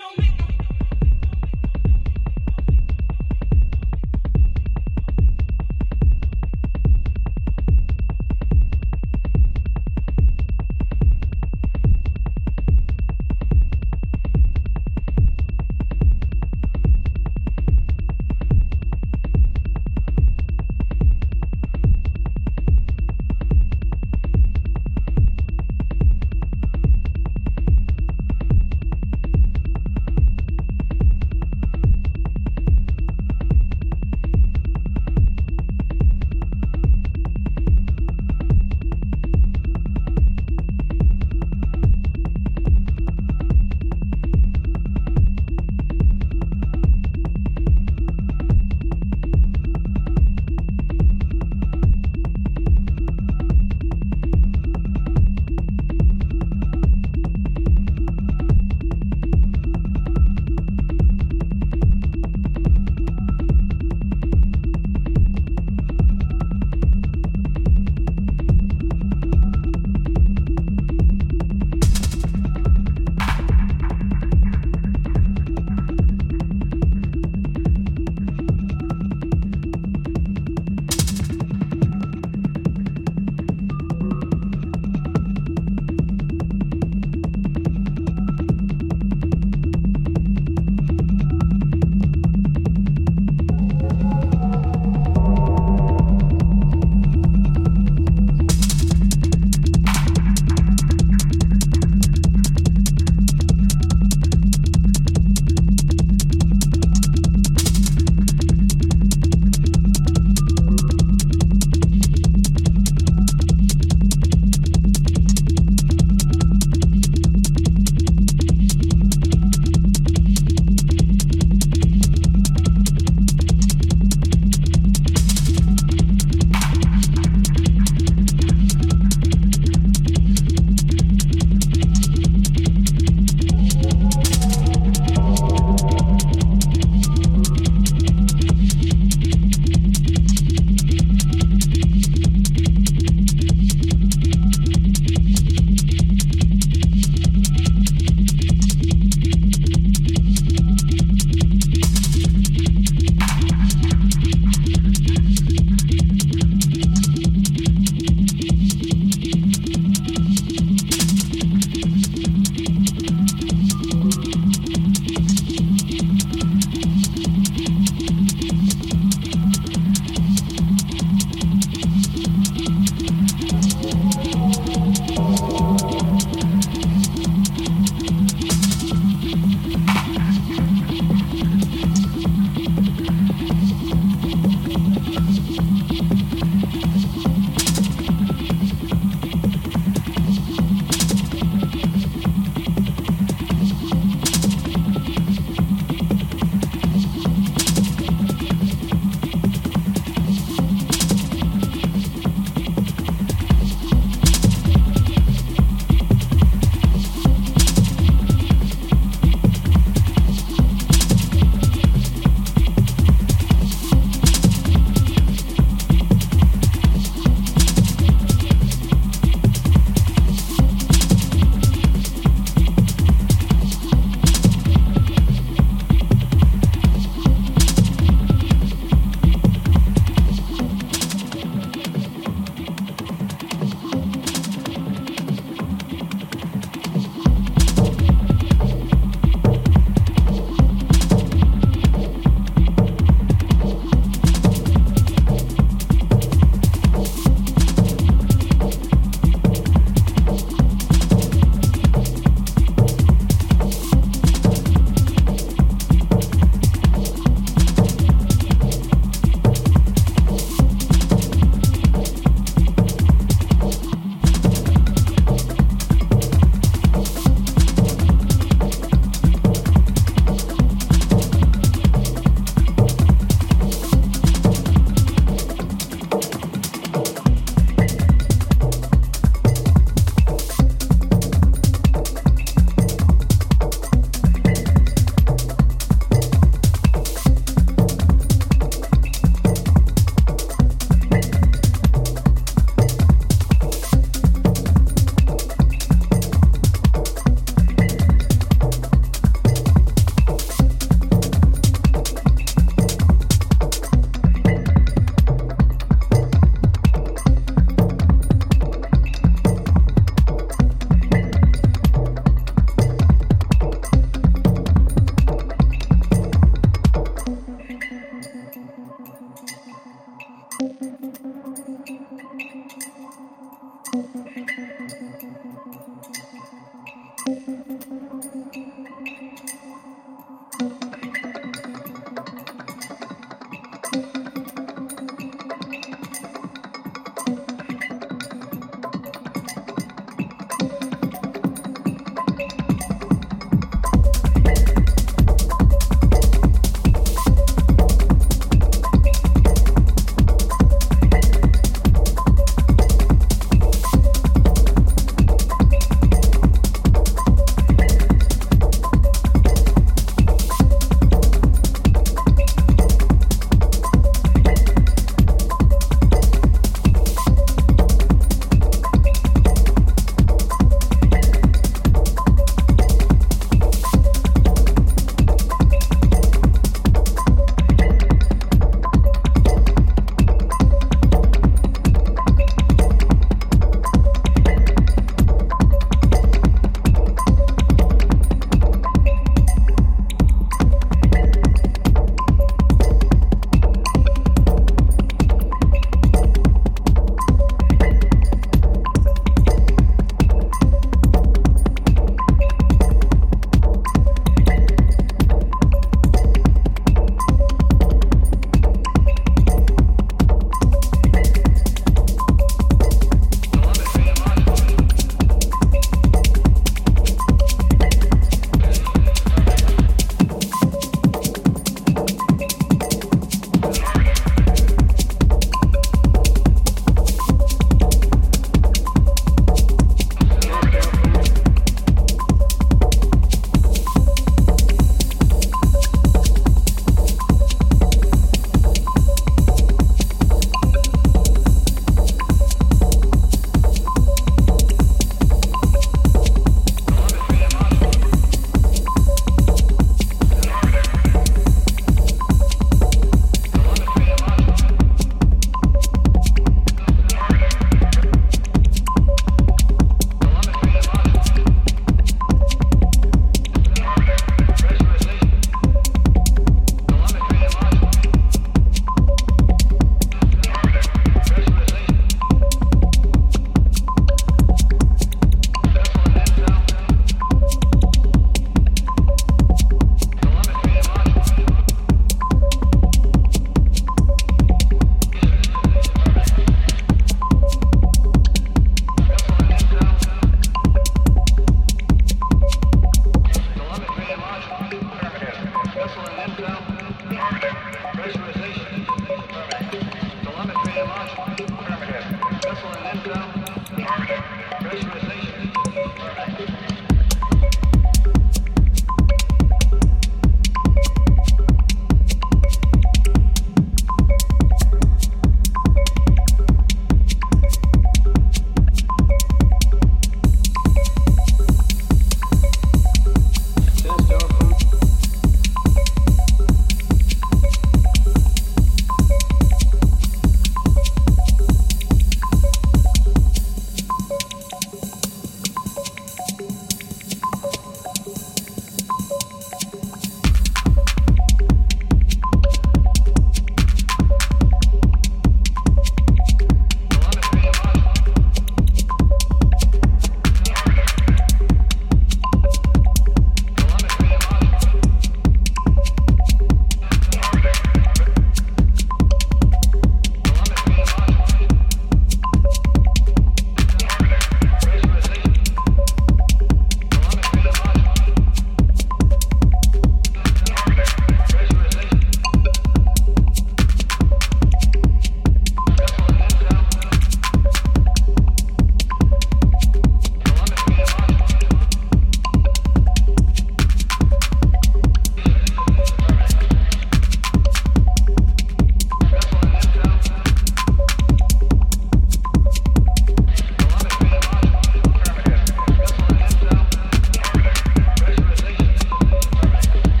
Don't make no